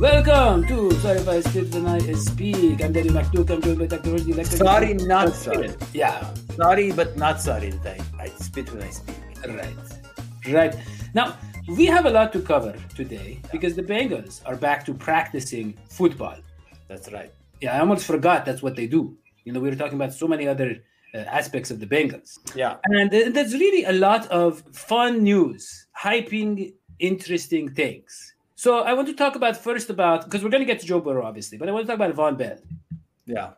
Welcome to Sorry If I Spit When I Speak. I'm Daddy McDuke. I'm joined by Dr. Electric. Sorry, not sorry. Yeah, Sorry, but not sorry that I, I spit when I speak. right. Right. Now, we have a lot to cover today because the Bengals are back to practicing football. That's right. Yeah, I almost forgot that's what they do. You know, we were talking about so many other uh, aspects of the Bengals. Yeah. And th- there's really a lot of fun news, hyping interesting things. So I want to talk about first about because we're going to get to Joe Burrow, obviously, but I want to talk about Vonn Bell. Yeah.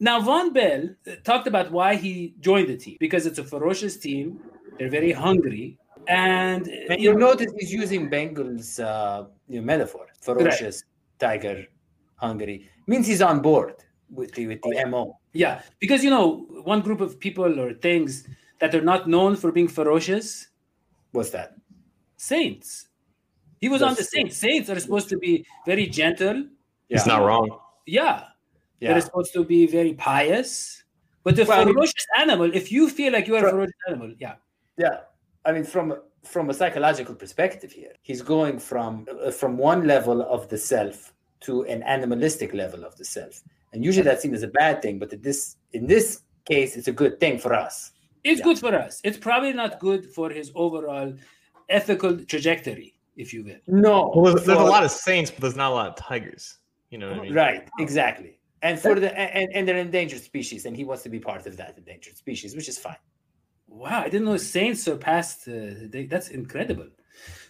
Now, Vonn Bell uh, talked about why he joined the team because it's a ferocious team. They're very hungry, and, uh, And you you know, notice he's using Bengals uh, metaphor. Ferocious, tiger, hungry. Means he's on board with the, with the MO. yeah, because you know, one group of people or things that are not known for being ferocious, What's that? Saints. He was The on the Saints. Saints are supposed to be very gentle. He's not wrong. Yeah, Yeah. they're supposed to be very pious. But the Well, I mean- ferocious animal, if you feel like you are a ferocious animal, yeah, Yeah. I mean, from from a psychological perspective here, he's going from uh, from one level of the self to an animalistic level of the self. And usually that's seen as a bad thing, but in this in this case, it's a good thing for us. it's Yeah. good for us. It's probably not good for his overall ethical trajectory, if you will. No. Well, there's, there's a lot of saints, but there's not a lot of tigers. You know what I mean? Right, exactly. And for the and, and they're endangered species, and he wants to be part of that endangered species, which is fine. Wow, I didn't know Saints surpassed. Uh, they, that's incredible.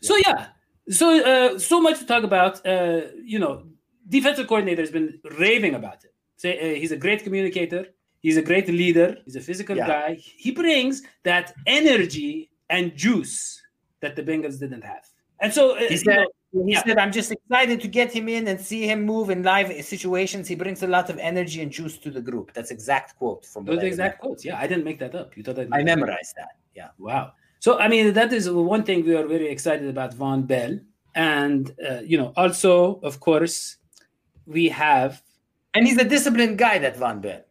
So yeah, so uh, so much to talk about. Uh, you know, defensive coordinator has been raving about it. Say uh, he's a great communicator. He's a great leader. He's a physical Yeah. guy. He brings that energy and juice that the Bengals didn't have. And so uh, He said, know, he yeah. said, I'm just excited to get him in and see him move in live situations. He brings a lot of energy and juice to the group. That's exact quote from those what are I the exact quotes. Yeah, I didn't make that up. You thought I? I memorized that. Yeah. Wow. So I mean, that is one thing we are very excited about Vonn Bell, and uh, you know, also of course, we have And he's a disciplined guy, that Vonn Bell.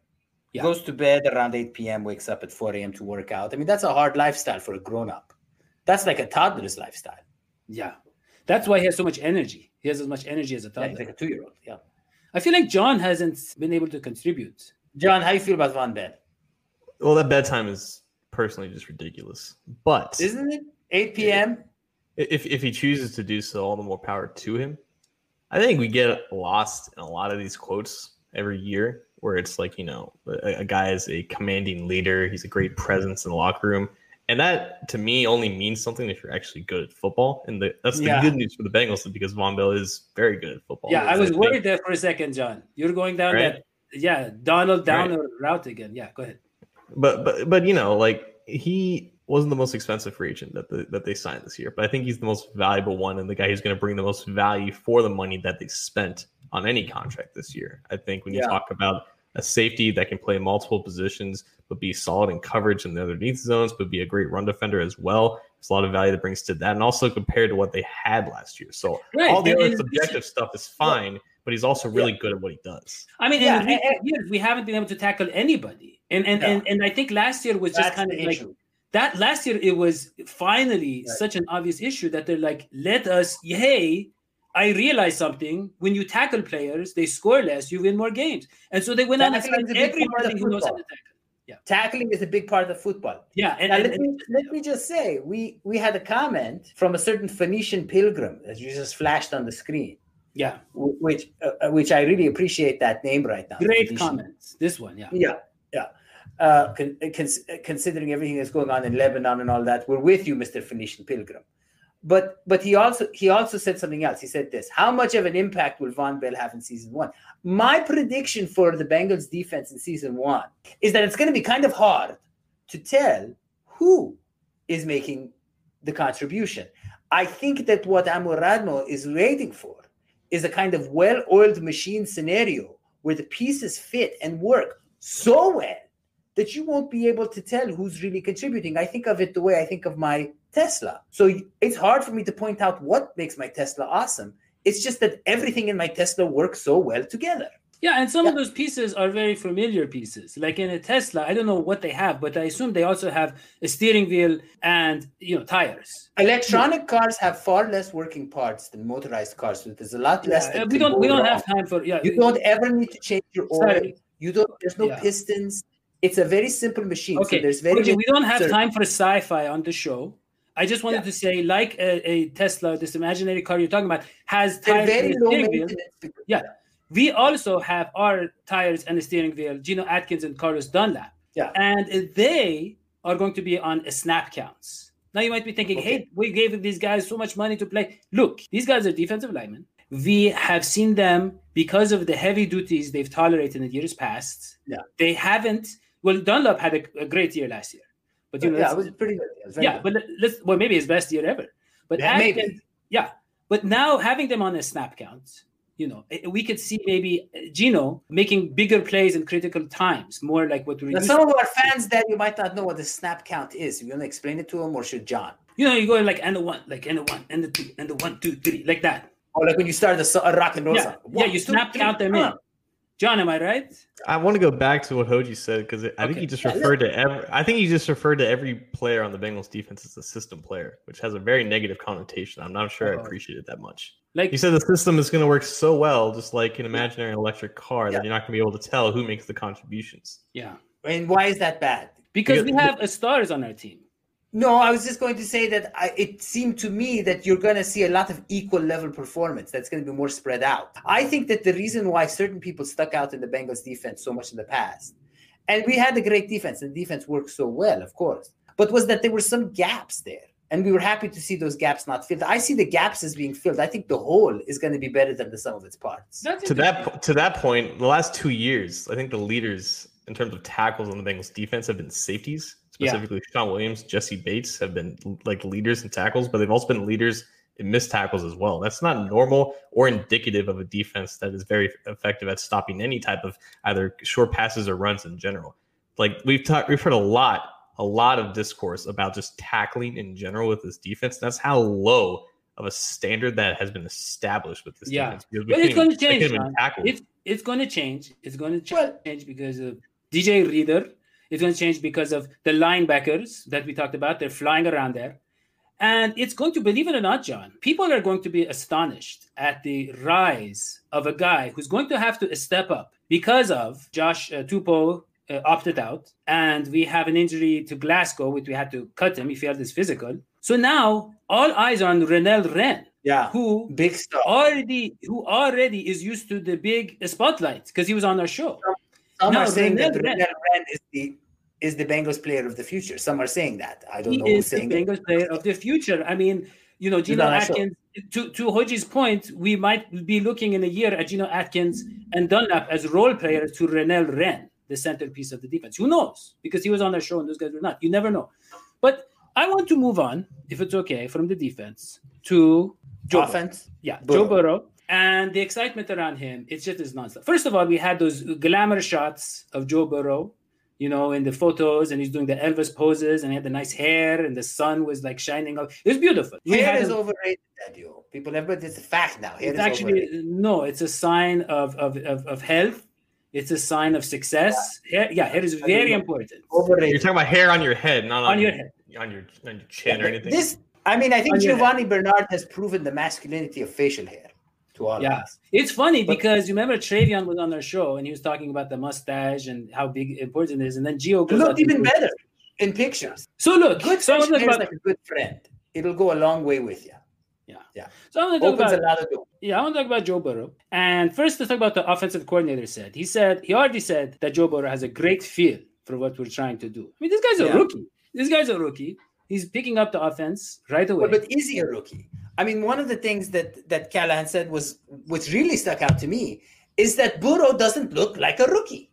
Yeah. Goes to bed around 8 p.m., wakes up at 4 a.m. to work out. I mean, that's a hard lifestyle for a grown up. That's like a toddler's lifestyle. Yeah. That's why he has so much energy. He has as much energy as a Yeah, toddler. he's like a two year old. Yeah. I feel like John hasn't been able to contribute. John, how you feel about Von Bed? Well, that bedtime is personally just ridiculous. But Isn't it? 8 p.m.? if if he chooses to do so, all the more power to him. I think we get lost in a lot of these quotes every year, where it's like you know a, a guy is a commanding leader, he's a great presence in the locker room, and that to me only means something if you're actually good at football. And the, that's the Yeah. good news for the Bengals because Vonn Bell is very good at football. yeah, I was think- worried there for a second, John. You're going down Right. that yeah Donald Downer route again. Yeah, go ahead. but but but you know, like he wasn't the most expensive free agent that the, that they signed this year, but I think he's the most valuable one and the guy who's going to bring the most value for the money that they spent on any contract this year. I think when you Yeah. talk about a safety that can play multiple positions but be solid in coverage in the underneath zones, but be a great run defender as well. There's a lot of value that brings to that, and also compared to what they had last year. So Right, all the and- other subjective stuff is fine, but he's also really good at what he does. I mean, Yeah, in recent and- we haven't been able to tackle anybody, and and Yeah. and, and I think last year was just kind of like issue. that. Last year it was finally Right. such an obvious issue that they're like, let us, hey, I realized something. When you tackle players, they score less, you win more games. And so they went on and Tackling signed is a big part of everybody who knows how football. to tackle. Tackling is a big part of football. Yeah, and, Now, and- let me let me just say, we we had a comment from a certain Phoenician pilgrim that you just flashed on the screen, yeah, which uh, which I really appreciate that name right now. great Phoenician. comments. This one, yeah. Yeah, yeah. Uh, con- cons- considering everything that's going on in Lebanon and all that, we're with you, Mister Phoenician pilgrim. But but he also he also said something else. He said this: How much of an impact will Vonn Bell have in season one? My prediction for the Bengals defense in season one is that it's going to be kind of hard to tell who is making the contribution. I think that what Anarumo is waiting for is a kind of well-oiled machine scenario where the pieces fit and work so well that you won't be able to tell who's really contributing. I think of it the way I think of my Tesla. So it's hard for me to point out what makes my Tesla awesome. It's just that everything in my Tesla works so well together. Yeah, and some of those pieces are very familiar pieces. Like in a Tesla, I don't know what they have, but I assume they also have a steering wheel and you know tires. Electronic cars have far less working parts than motorized cars. So there's a lot less. Yeah, we don't we don't wrong. have time for yeah. You don't ever need to change your oil. Sorry. You don't. There's no Yeah. pistons. It's a very simple machine. Okay, So there's very. Koji, we don't have time for sci-fi on the show. I just wanted Yeah. to say, like a, a Tesla, this imaginary car you're talking about, has tires very and low steering wheel. maintenance. Yeah. We also have our tires and a steering wheel, Geno Atkins and Carlos Dunlap. Yeah. And they are going to be on a snap counts. Now you might be thinking, Okay. hey, we gave these guys so much money to play. Look, these guys are defensive linemen. We have seen them because of the heavy duties they've tolerated in the years past. Yeah. They haven't. Well, Dunlap had a, a great year last year, but you know, yeah, it was pretty good. Was yeah, good. but let- let's well maybe his best year ever. But Yeah, Atkins- yeah. But now having them on a snap count, you know, eh, we could see maybe Geno making bigger plays in critical times, more like what we Now, used some of our fans that you might not know what the snap count is. You want to explain it to them, or should John? You know, you go like and the one, like and the one, and the two, and the one, two, three, like that. Or like when you start a, a rock and roll Yeah, song. yeah. One, You two, snap three, count them in. John, am I right? I want to go back to what Hoji said because I think Okay. he just referred to every. I think he just referred to every player on the Bengals defense as a system player, which has a very negative connotation. I'm not sure I uh-huh. appreciate it that much. Like He said the system is going to work so well, just like an imaginary electric car, Yeah. that you're not going to be able to tell who makes the contributions. yeah, And why is that bad? because we have a stars on our team. No, I was just going to say that I, it seemed to me that you're going to see a lot of equal level performance. That's going to be more spread out. I think that the reason why certain people stuck out in the Bengals defense so much in the past, and we had a great defense, and the defense worked so well, of course, but was that there were some gaps there. And we were happy to see those gaps not filled. I see the gaps as being filled. I think the whole is going to be better than the sum of its parts. To that to that point, the last two years, I think the leaders in terms of tackles on the Bengals defense have been safeties, Yeah. specifically Shawn Williams, Jessie Bates have been like leaders in tackles, but they've also been leaders in missed tackles as well. That's not normal or indicative of a defense that is very effective at stopping any type of either short passes or runs in general. Like we've talked, we've heard a lot, a lot of discourse about just tackling in general with this defense. That's how low of a standard that has been established with this Yeah. defense. because we But it's going to change. can't even Sean. tackle. It's it's going to change. It's going to ch- change because of DJ Reader. It's going to change because of the linebackers that we talked about. They're flying around there. And it's going to, believe it or not, John, people are going to be astonished at the rise of a guy who's going to have to step up because of Josh uh, Tupou uh, opted out. And we have an injury to Glasgow, which we had to cut him. He failed his physical. So now all eyes are on Renell Wren, Yeah. who Big stuff. already who already is used to the big spotlight because he was on our show. Some No, are saying that Renell Wren- is the is the Bengals player of the future. Some are saying that. I don't He know who's the saying it. Bengals player of the future. I mean, you know, Geno on our show. Atkins. To to Hoji's point, we might be looking in a year at Geno Atkins and Dunlap as role players to Renell Wren, the centerpiece of the defense. Who knows? Because he was on our show and those guys were not. You never know. But I want to move on, if it's okay, from the defense to Joe Burrow. Offense. Yeah, Burrow. Joe Burrow. And the excitement around him, it's just is nonstop. First of all, we had those glamour shots of Joe Burrow, you know, in the photos, and he's doing the Elvis poses, and he had the nice hair, and the sun was like shining out. It was beautiful. We Hair had is him- overrated, Daddy-O. People, everybody, it's a fact now. Hair it's is actually overrated. no, it's a sign of, of, of, of health. It's a sign of success. Hair, yeah, hair is very important. Overrated. You're talking about hair on your head, not on, On your head. on your on your chin or anything. This, I mean, I think On your Giovanni Bernard has proven the masculinity of facial hair. To all Yeah. It's funny But- because you remember Travion was on our show and he was talking about the mustache and how big important it is, and then Gio goes looked even better in pictures. So look, Good so I want friendship to talk is about, like a good friend. It'll go a long way with you. Yeah. Yeah. So I want to talk Opens about a lot of doors. Yeah, I want to talk about Joe Burrow. And first, let's talk about the offensive coordinator said. He said, he already said that Joe Burrow has a great feel for what we're trying to do. I mean, this guy's a Yeah. rookie. This guy's a rookie. He's picking up the offense right away. Well, but is he a rookie? I mean, one of the things that that Callahan said was, which really stuck out to me, is that Burrow doesn't look like a rookie.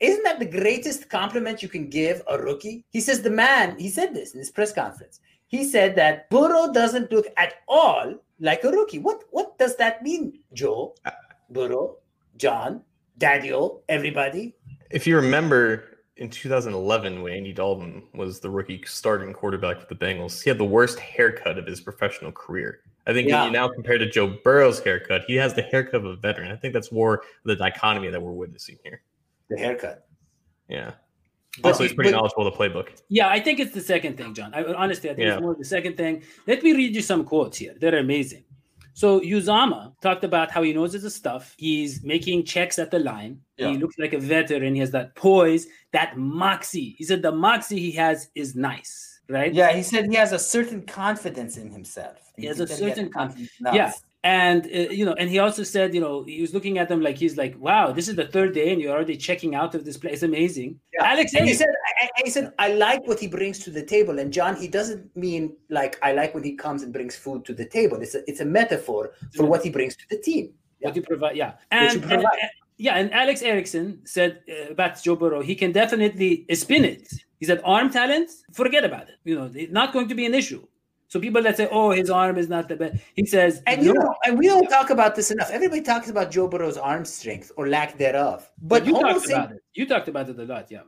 Isn't that the greatest compliment you can give a rookie? He says the man. He said this in his press conference. He said that Burrow doesn't look at all like a rookie. What what does that mean, Joe, uh, Burrow, John, Daddy-O, everybody? If you remember in 2011, when Andy Dalton was the rookie starting quarterback for the Bengals, he had the worst haircut of his professional career. I think Yeah. when you now compared to Joe Burrow's haircut, he has the haircut of a veteran. I think that's more the dichotomy that we're witnessing here. The haircut. Yeah. But- Also, he's pretty but- knowledgeable of the playbook. yeah, I think it's the second thing, John. I, honestly, I think Yeah. it's more the second thing. Let me read you some quotes here. They're amazing. So Uzomah talked about how he knows his stuff. He's making checks at the line. Yeah. He looks like a veteran. He has that poise, that moxie. He said the moxie he has is nice, right? Yeah, he said he has a certain confidence in himself. He has a certain confidence. Yeah. And uh, you know, and he also said, you know, he was looking at them like he's like, "Wow, this is the third day, and you're already checking out of this place. It's amazing." Yeah. Alex, And he said, I, said, I like what he brings to the table. And John, he doesn't mean like I like when he comes and brings food to the table. It's a, it's a metaphor for what he brings to the team. what you provide, yeah, and, provide. and- yeah, and Alex Erickson said uh, about Joe Burrow, he can definitely spin it. He said, arm talent, forget about it. You know, it's not going to be an issue. So people that say, "Oh, his arm is not the best," he says, And you "No." know, and we don't talk about this enough. Everybody talks about Joe Burrow's arm strength or lack thereof. But you talked about it. You talked about it a lot, yeah.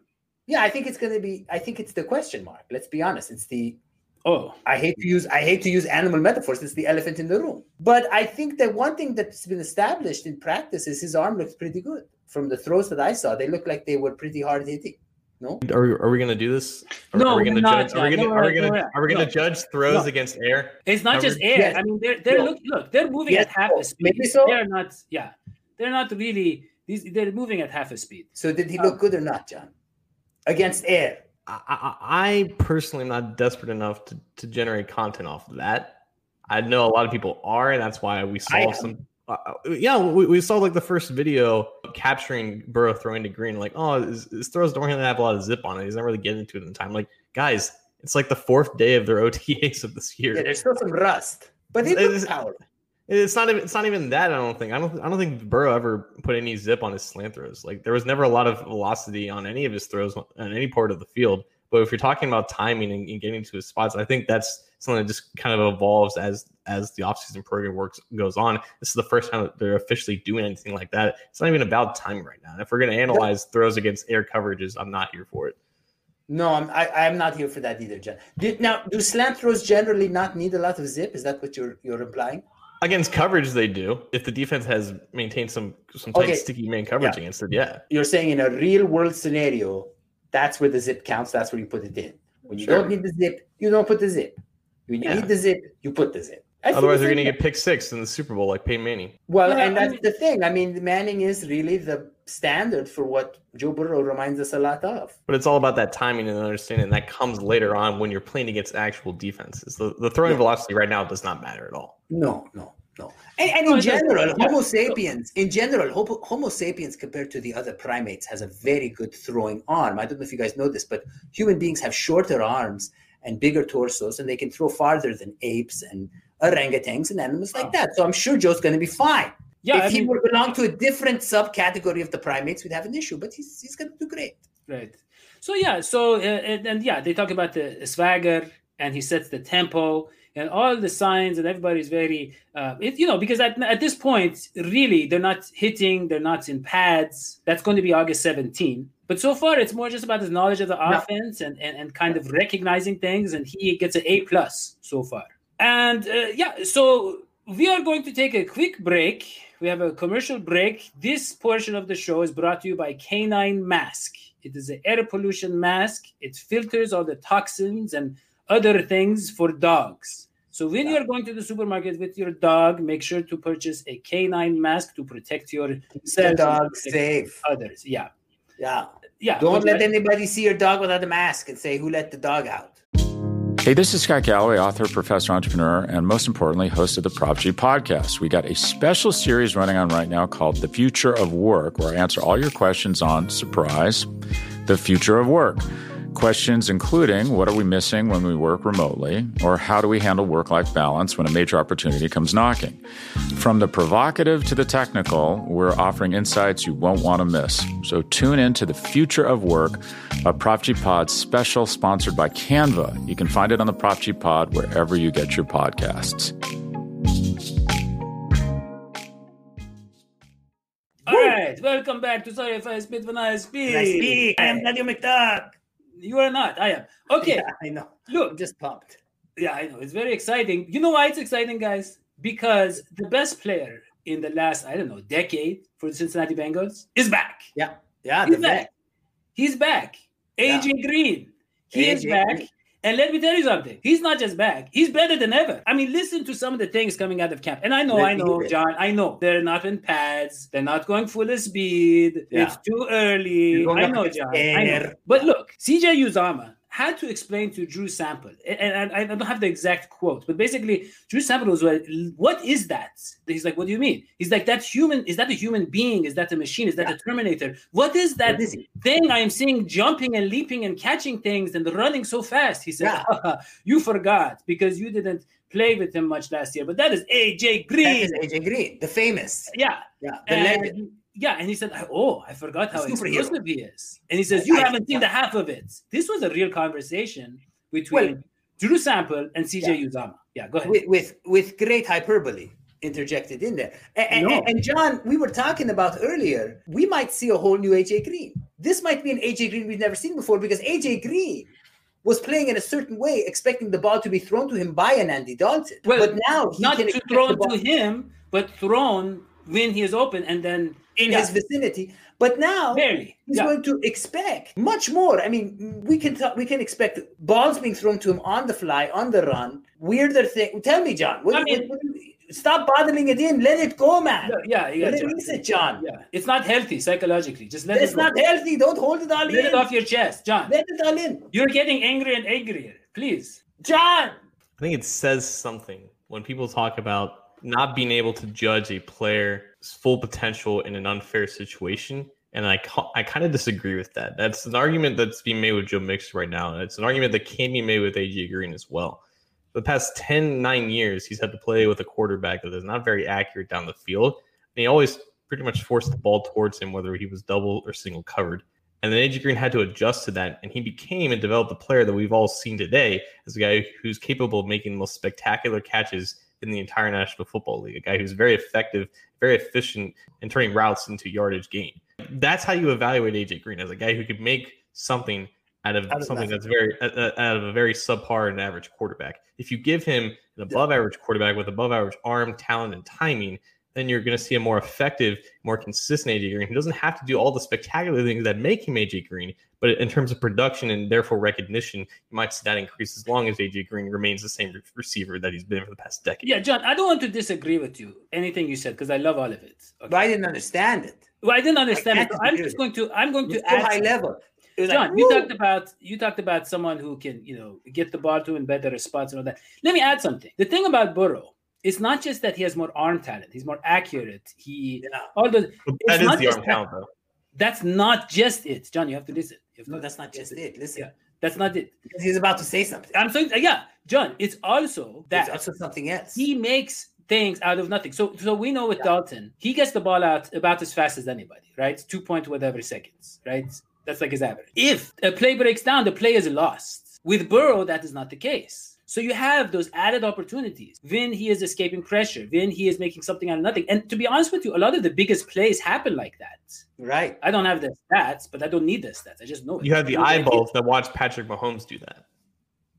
yeah, I think it's going to be. I think it's the question mark. Let's be honest. It's the Oh, I hate to use I hate to use animal metaphors. It's the elephant in the room. But I think that one thing that's been established in practice is his arm looks pretty good. From the throws that I saw, they look like they were pretty hard hitting. No, Are we, are we going to do this? Are, No, are we going to judge? Are we going to No, are we no, going no, to are we going no. judge throws No. against air? It's not just Covered? air. Yes. I mean, they're they're No. look look they're moving Yes. at half a speed. maybe so. They're not. Yeah, they're not really. These they're moving at half a speed. So did he uh, look good or not, John? Against air. I, I, I personally am not desperate enough to, to generate content off of that. I know a lot of people are, and that's why we saw am. some. Uh, yeah, we, we saw like the first video capturing Burrow throwing to Green. Like, oh, his, his throws don't really have a lot of zip on it. He's not really getting into it in time. Like, guys, it's like the fourth day of their OTAs of this year. Yeah, there's still some rust. But he It's- powerful. It's not even. It's not even that. I don't think. I don't. I don't think Burrow ever put any zip on his slant throws. Like there was never a lot of velocity on any of his throws on any part of the field. But if you're talking about timing and, and getting to his spots, I think that's something that just kind of evolves as as the offseason program works goes on. This is the first time that they're officially doing anything like that. It's not even about timing right now. And if we're going to analyze throws against air coverages, I'm not here for it. No, I'm I, I'm not here for that either, John. Did, now, do slant throws generally not need a lot of zip? Is that what you're you're implying? Against coverage, they do. If the defense has maintained some some tight, Okay. sticky man coverage Yeah. against it, yeah. You're saying in a real world scenario, that's where the zip counts. That's where you put it in. When you Sure. don't need the zip, you don't put the zip. When you Yeah. need the zip, you put the zip. I Otherwise, the they're going to get pick six in the Super Bowl like Peyton Manning. Well, Yeah, and I that's the thing. I mean, Manning is really the standard for what Joe Burrow reminds us a lot of. But it's all about that timing and understanding. That comes later on when you're playing against actual defenses. The, the throwing Yeah. velocity right now does not matter at all. No, no, no. And, and in it general, Homo sapiens, in general, Homo, Homo sapiens compared to the other primates has a very good throwing arm. I don't know if you guys know this, but human beings have shorter arms and bigger torsos, and they can throw farther than apes and orangutans and animals like that. So I'm sure Joe's going to be fine. Yeah, if I he mean, were belong to a different subcategory of the primates, we'd have an issue. But he's he's going to do great. Right. So yeah. So uh, and, and yeah, they talk about the swagger, and he sets the tempo and all the signs, and everybody's very, uh, it, you know, because at, at this point, really, they're not hitting, they're not in pads. That's going to be August 17. But so far, it's more just about his knowledge of the Yeah. offense and, and and kind of recognizing things, and he gets an A plus so far. And uh, yeah, so we are going to take a quick break. We have a commercial break. This portion of the show is brought to you by Canine Mask. It is an air pollution mask. It filters all the toxins and other things for dogs. So when you're going to the supermarket with your dog, make sure to purchase a canine mask to protect your dog and safe. others. Yeah, Yeah. yeah. Don't let I- anybody see your dog without a mask and say who let the dog out. Hey, this is Scott Galloway, author, professor, entrepreneur, and most importantly, host of the Prop G podcast. We got a special series running on right now called The Future of Work, where I answer all your questions on surprise, the future of work. Questions including what are we missing when we work remotely, or how do we handle work life balance when a major opportunity comes knocking? From the provocative to the technical, we're offering insights you won't want to miss. So tune in to the future of work, a Prop G Pod special sponsored by Canva. You can find it on the Prop G Pod wherever you get your podcasts. All right, welcome back to Sorry if I Spit When I Speak. I speak. I am Nadia McDuck. You are not. I am. Okay, Yeah, I know. look. I'm just pumped. Yeah, I know. It's very exciting. You know why it's exciting, guys? Because the best player in the last, I don't know, decade for the Cincinnati Bengals is back. Yeah. Yeah. He's back. vet. He's back. Yeah. AJ Green. He is back. Green. And let me tell you something. He's not just back. He's better than ever. I mean, listen to some of the things coming out of camp. And I know, Let I know. John. I know they're not in pads. They're not going full speed. Yeah. It's too early. I know, John. I know. But look, CJ Uzomah had to explain to Drew Sample, and, I don't have the exact quote, but basically, Drew Sample was like, "What is that?" He's like, "What do you mean?" He's like, "That human? Is that a human being? Is that a machine? Is that Yeah. a Terminator? What is that thing I am seeing jumping and leaping and catching things and running so fast?" He said, "You forgot because you didn't play with him much last year, but that is AJ Green." is AJ Green, the famous. Yeah, Yeah. The and, legend. Yeah, and he said, "Oh, I forgot how explosive he is." And he says, "You I- haven't seen the half of it." This was a real conversation between Drew Sample and CJ Uzomah. Yeah, go ahead. with, with with great hyperbole interjected in there. A- a- No. And, John, we were talking about earlier, we might see a whole new AJ Green. This might be an AJ Green we've never seen before because AJ Green was playing in a certain way, expecting the ball to be thrown to him by an Andy Dalton. Well, but now he Not can to thrown to him, but thrown when he is open, and then in yeah, his vicinity. But now barely. He's Yeah. going to expect much more. I mean, we can talk, we can expect balls being thrown to him on the fly, on the run. Weirder thing. Tell me, John. What, I mean- what- what- stop bottling it in. Let it go, man. Yeah, yeah, Let yeah, it release it, John. yeah. It's not healthy psychologically. Just let It's it go. not healthy. Don't hold it all Let in. it off your chest, John. Let it all in, You're getting angrier and angrier. Please. John. I think it says something when people talk about not being able to judge a player's full potential in an unfair situation. And I, I kind of disagree with that. That's an argument that's being made with Joe Mixon right now. And it's an argument that can be made with AJ Green as well. For the past 10, nine years, he's had to play with a quarterback that is not very accurate down the field. And he always pretty much forced the ball towards him, whether he was double or single covered. And then AJ Green had to adjust to that, and he became and developed the player that we've all seen today as a guy who's capable of making the most spectacular catches in the entire National Football League. A guy who's very effective, very efficient in turning routes into yardage gain. That's how you evaluate AJ Green as a guy who could make something out of Out of something nothing. that's very uh, uh, out of a very subpar and average quarterback. If you give him an above average quarterback with above average arm talent and timing, then you're going to see a more effective, more consistent AJ Green. He doesn't have to do all the spectacular things that make him AJ Green, but in terms of production and therefore recognition, you might see that increase as long as AJ Green remains the same re- receiver that he's been for the past decade. Yeah, John, I don't want to disagree with you, anything you said, because I love all of it. Okay? But I didn't understand it. Well, I didn't understand I it. So I'm just with going to I'm going It to too add high something. level. John, like, you talked about you talked about someone who can, you know, get the ball to in better spots and all that. Let me add something. The thing about Burrow, it's not just that he has more arm talent, he's more accurate. He Yeah. all those that is the arm that. talent, though. that's not just it. John, you have to listen. Have to No, that's not just it. Listen, Yeah. That's not it. because he's about to say something. I'm saying yeah, John, it's also that There's also something else. he makes things out of nothing. So so we know with Yeah. Dalton, he gets the ball out about as fast as anybody, right? Two point whatever seconds, right? That's like his average. If a play breaks down, the play is lost. With Burrow, that is not the case. So you have those added opportunities when he is escaping pressure, when he is making something out of nothing. And to be honest with you, a lot of the biggest plays happen like that. right. I don't have the stats, but I don't need the stats. I just know it. You have the I know that eyeballs that watch Patrick Mahomes do that.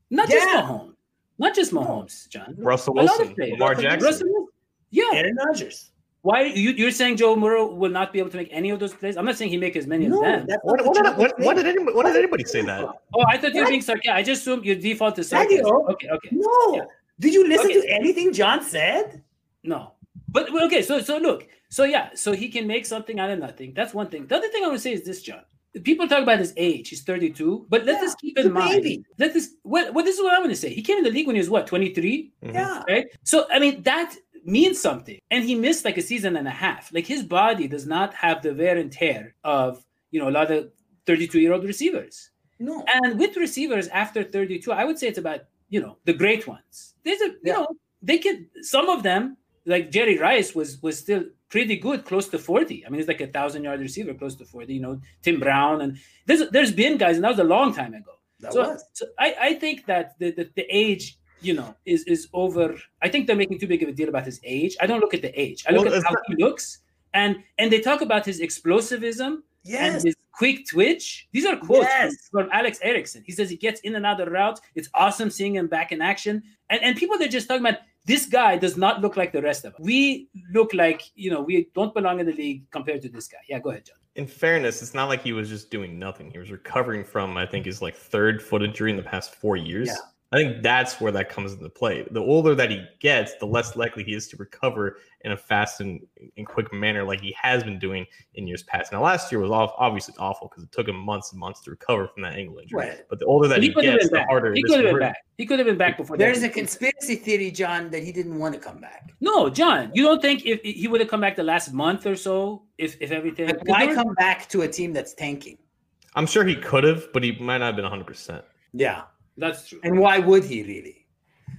Not just Mahomes. Not just Mahomes, John. Russell A lot of Wilson, players. Lamar Jackson. Russell- yeah. Aaron Rodgers. Why you, you're saying Joe Burrow will not be able to make any of those plays? I'm not saying he make as many No, as them. that's What, what, what did, what, what did anybody, what did anybody say that? Oh, I thought you were being sarcastic. I just assumed your default is sarcasm. Sadio. Okay, okay. No, Yeah. Did you listen Okay. to anything John said? No. But well, okay, so so look, so yeah, so he can make something out of nothing. That's one thing. The other thing I want to say is this, John. People talk about his age. He's 32, but let Yeah, us keep in mind. baby. Let this. Well, well, this is what I want to say. He came in the league when he was what 23, Mhm. Yeah. right? So I mean that means something. And he missed like a season and a half. Like his body does not have the wear and tear of you know a lot of 32 year old receivers. No. And with receivers after 32, I would say it's about, you know, the great ones. There's a, you Yeah. know, they can some of them, like Jerry Rice was was still pretty good, close to 40. I mean, he's like a thousand yard receiver, close to 40, you know, Tim Brown. And there's there's been guys, and that was a long time ago. That so was. so I, I think that the, the the age, you know, is is over. I think they're making too big of a deal about his age. I don't look at the age. I look Well, at how not- he looks. And and they talk about his explosivism and his quick twitch. These are quotes from- Yes. from, Alex Erickson. He says he gets in and out of routes. It's awesome seeing him back in action. And and people that just talking about this guy does not look like the rest of us. We look like you know we don't belong in the league compared to this guy. Yeah, go ahead, John. In fairness, it's not like he was just doing nothing. He was recovering from, I think, his like third foot injury in the past four years. Yeah. I think that's where that comes into play. The older that he gets, the less likely he is to recover in a fast and, and quick manner, like he has been doing in years past. Now, last year was off, obviously awful because it took him months and months to recover from that ankle injury. Right. But the older that he he, could have gets, been the back. harder He could have been back. He could have been back before. There's that. a conspiracy theory, John, that he didn't want to come back. No, John, you don't think if he would have come back the last month or so, if if everything? Like, why come back to a team that's tanking? I'm sure he could have, but he might not have been 100%. Yeah. That's true. And why would he really?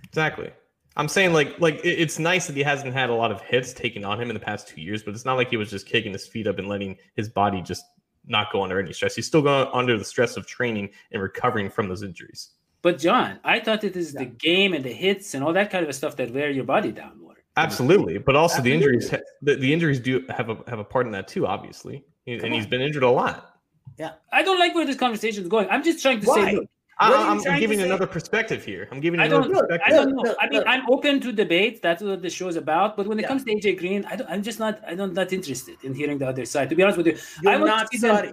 Exactly. I'm saying like like it's nice that he hasn't had a lot of hits taken on him in the past two years, but it's not like he was just kicking his feet up and letting his body just not go under any stress. He's still going under the stress of training and recovering from those injuries. But John, I thought it is the Yeah. game and the hits and all that kind of stuff that wear your body down more. Absolutely, but also the injuries the, the injuries do have a have a part in that too. Obviously, Come and he's been injured a lot. Yeah, I don't like where this conversation is going. I'm just trying to Why? say, look, I, What are you I'm, I'm giving another perspective here. I'm giving I another don't- Look, perspective. I don't know. Look, I mean, look. I'm open to debate. That's what the show is about. But when it Yeah. comes to AJ Green, I don't, I'm just not. I don't not interested in hearing the other side. To be honest with you, You're I want not to see sorry.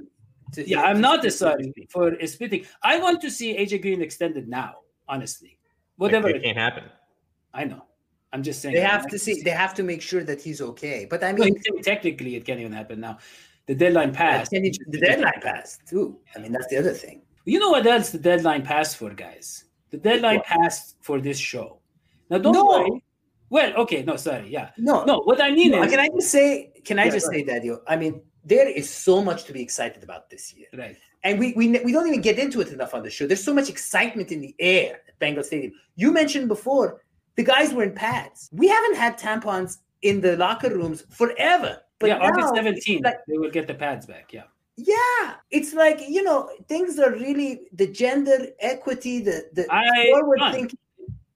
to- Yeah, to- I'm to not sorry for splitting. I want to see AJ Green extended now. Honestly, Like, whatever. it can't happen. I know. I'm just saying. They have to see. They have to make sure that he's okay. But I mean, te- technically, it can't even happen now. The deadline passed. can you- the deadline passed too. I mean, that's the other thing. You know what else the deadline passed for, guys? The deadline What? passed for this show. Now, don't No. worry. Well, okay, no, sorry, yeah, No, no. What I mean no, is, Can I just say? Can I Yeah, just say that, yo? I mean, there is so much to be excited about this year, right? and we we we don't even get into it enough on the show. There's so much excitement in the air at Bengal Stadium. You mentioned before the guys were in pads. We haven't had tampons in the locker rooms forever. But yeah, August now, 17th, like- they will get the pads back. Yeah, Yeah, it's like you know things are really the gender equity, the the I- forward John, thinking.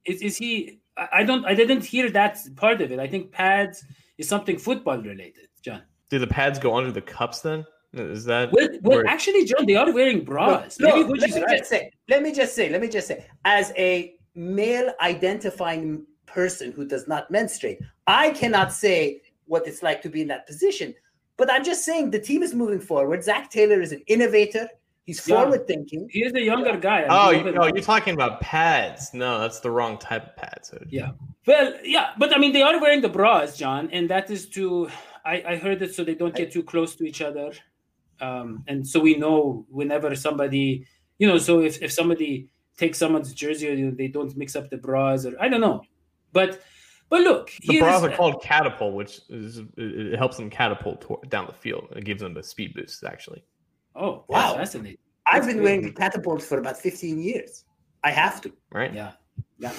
is is he? I I don't. I didn't hear that part of it. I think pads is something football related, John. Do the pads go under the cups then? Is that Well, well, where- actually, John, they are wearing bras. No, Maybe let me right. just say, let me just say, let me just say, as a male identifying person who does not menstruate, I cannot say what it's like to be in that position. But I'm just saying the team is moving forward. Zac Taylor is an innovator. He's Yeah. forward thinking. He is the younger guy. and Oh, you, opened- oh, you're talking about pads. No, that's the wrong type of pads. Yeah. Well, yeah, but I mean, they are wearing the bras, John, and that is to. I, I heard it so they don't get too close to each other, um, and so we know whenever somebody, you know, so if if somebody takes someone's jersey, or they don't mix up the bras, or I don't know, but but look, The here's- bras are called catapult, which is it, it helps them catapult toward, down the field. It gives them a speed boost, actually. Oh, Wow. wow, fascinating. I've That's been great. wearing catapults for about 15 years. I have to. Right? Yeah, yeah.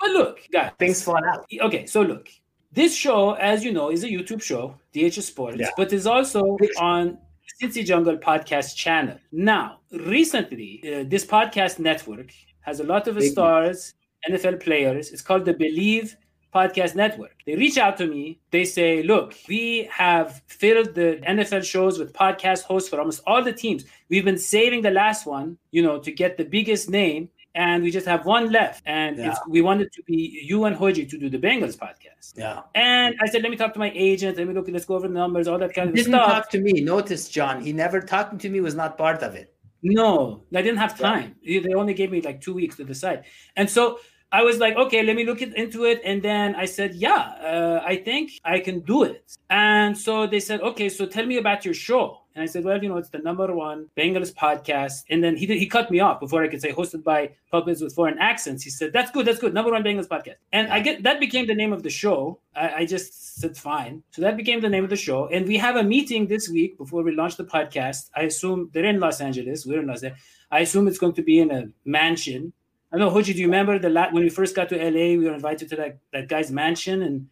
But look, guys, Things fall out. okay, so look, this show, as you know, is a YouTube show, DHS Sports, Yeah. but is also on Cincy Jungle podcast channel. Now, recently, uh, this podcast network has a lot of Big stars, NFL players. It's called the Believe Podcast Network. They reach out to me. They say, "Look, we have filled the NFL shows with podcast hosts for almost all the teams. We've been saving the last one, you know, to get the biggest name." And we just have one left, and Yeah. we wanted to be you and Hoji to do the Bengals podcast. Yeah. And I said, let me talk to my agent. Let me look. Let's go over the numbers, all that kind of Didn't stuff. talk to me. Notice, John, he never talking to me was not part of it. No, I didn't have time. They only gave me like two weeks to decide. And so I was like, okay, let me look it, into it. And then I said, yeah, uh, I think I can do it. And so they said, okay, so tell me about your show. And I said, well, you know, it's the number one Bengals podcast. And then he did, he cut me off before I could say hosted by puppets with foreign accents. He said, that's good, that's good, number one Bengals podcast. And I get that became the name of the show. I, I just said fine. So that became the name of the show. And we have a meeting this week before we launch the podcast. I assume they're in Los Angeles. We're in Los Angeles. I assume it's going to be in a mansion. I know, Hoji, do you remember the la- when we first got to LA? We were invited to that, that guy's mansion, and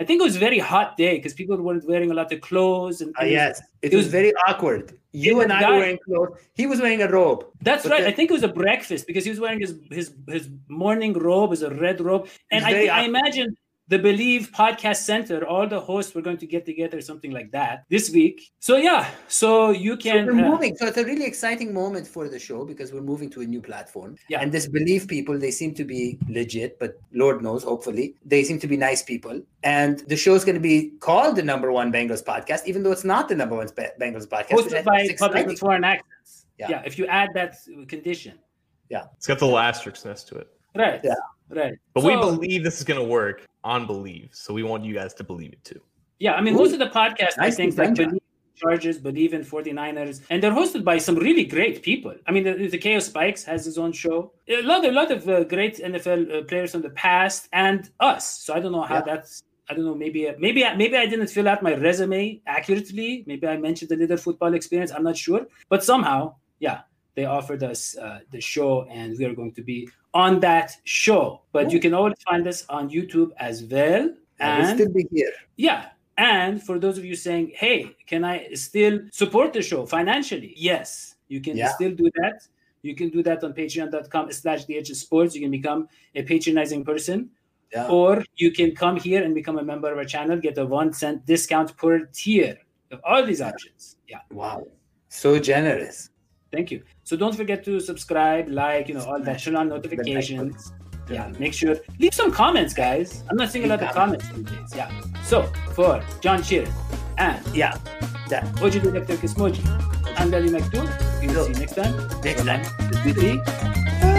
I think it was a very hot day because people weren't wearing a lot of clothes. And uh, yes, it, it was, was, very awkward. You and I guy, were wearing clothes. He was wearing a robe. That's right. The, I think it was a breakfast because he was wearing his his his morning robe, is a red robe, and I, I imagine the Believe Podcast Center, all the hosts were going to get together, something like that, this week. So yeah, so you can. So we're uh, moving. So it's a really exciting moment for the show because we're moving to a new platform. Yeah. And this Believe people, they seem to be legit, but Lord knows, hopefully, they seem to be nice people. And the show is going to be called the number one Bengals podcast, even though it's not the number one Bengals podcast. Hosted by public with foreign accents. Yeah. yeah. If you add that condition. Yeah. It's got the little asterisk next to it. Right. Yeah. Right. But so, we believe this is going to work on Believe. So we want you guys to believe it too. Yeah. I mean, Ooh. most of the podcasts, nice I think, like Believe Chargers, Believe in 49ers, and they're hosted by some really great people. I mean, the, Takeo Spikes has his own show. A lot, a lot of uh, great NFL uh, players from the past and us. So I don't know how yeah. that's. I don't know. Maybe maybe maybe I didn't fill out my resume accurately. Maybe I mentioned a little football experience. I'm not sure, but somehow, yeah, they offered us uh, the show, and we are going to be on that show. But Ooh. you can always find us on YouTube as well. And we'll still be here. Yeah. And for those of you saying, hey, can I still support the show financially? Yes, you can yeah. still do that. You can do that on patreon.com slash DHS Sports. You can become a patronizing person. Yeah. Or you can come here and become a member of our channel, get a one cent discount per tier. Of all these options. Yeah. Wow. So generous. Thank you. So don't forget to subscribe, like, you know, all that, turn on notifications. Yeah, make sure leave some comments, guys. I'm not seeing a lot of comments these days. Yeah. So for John Sheeran and yeah, that Hoji Director Kismoji, I'm Daddy McDool. We'll see you next time. Next time.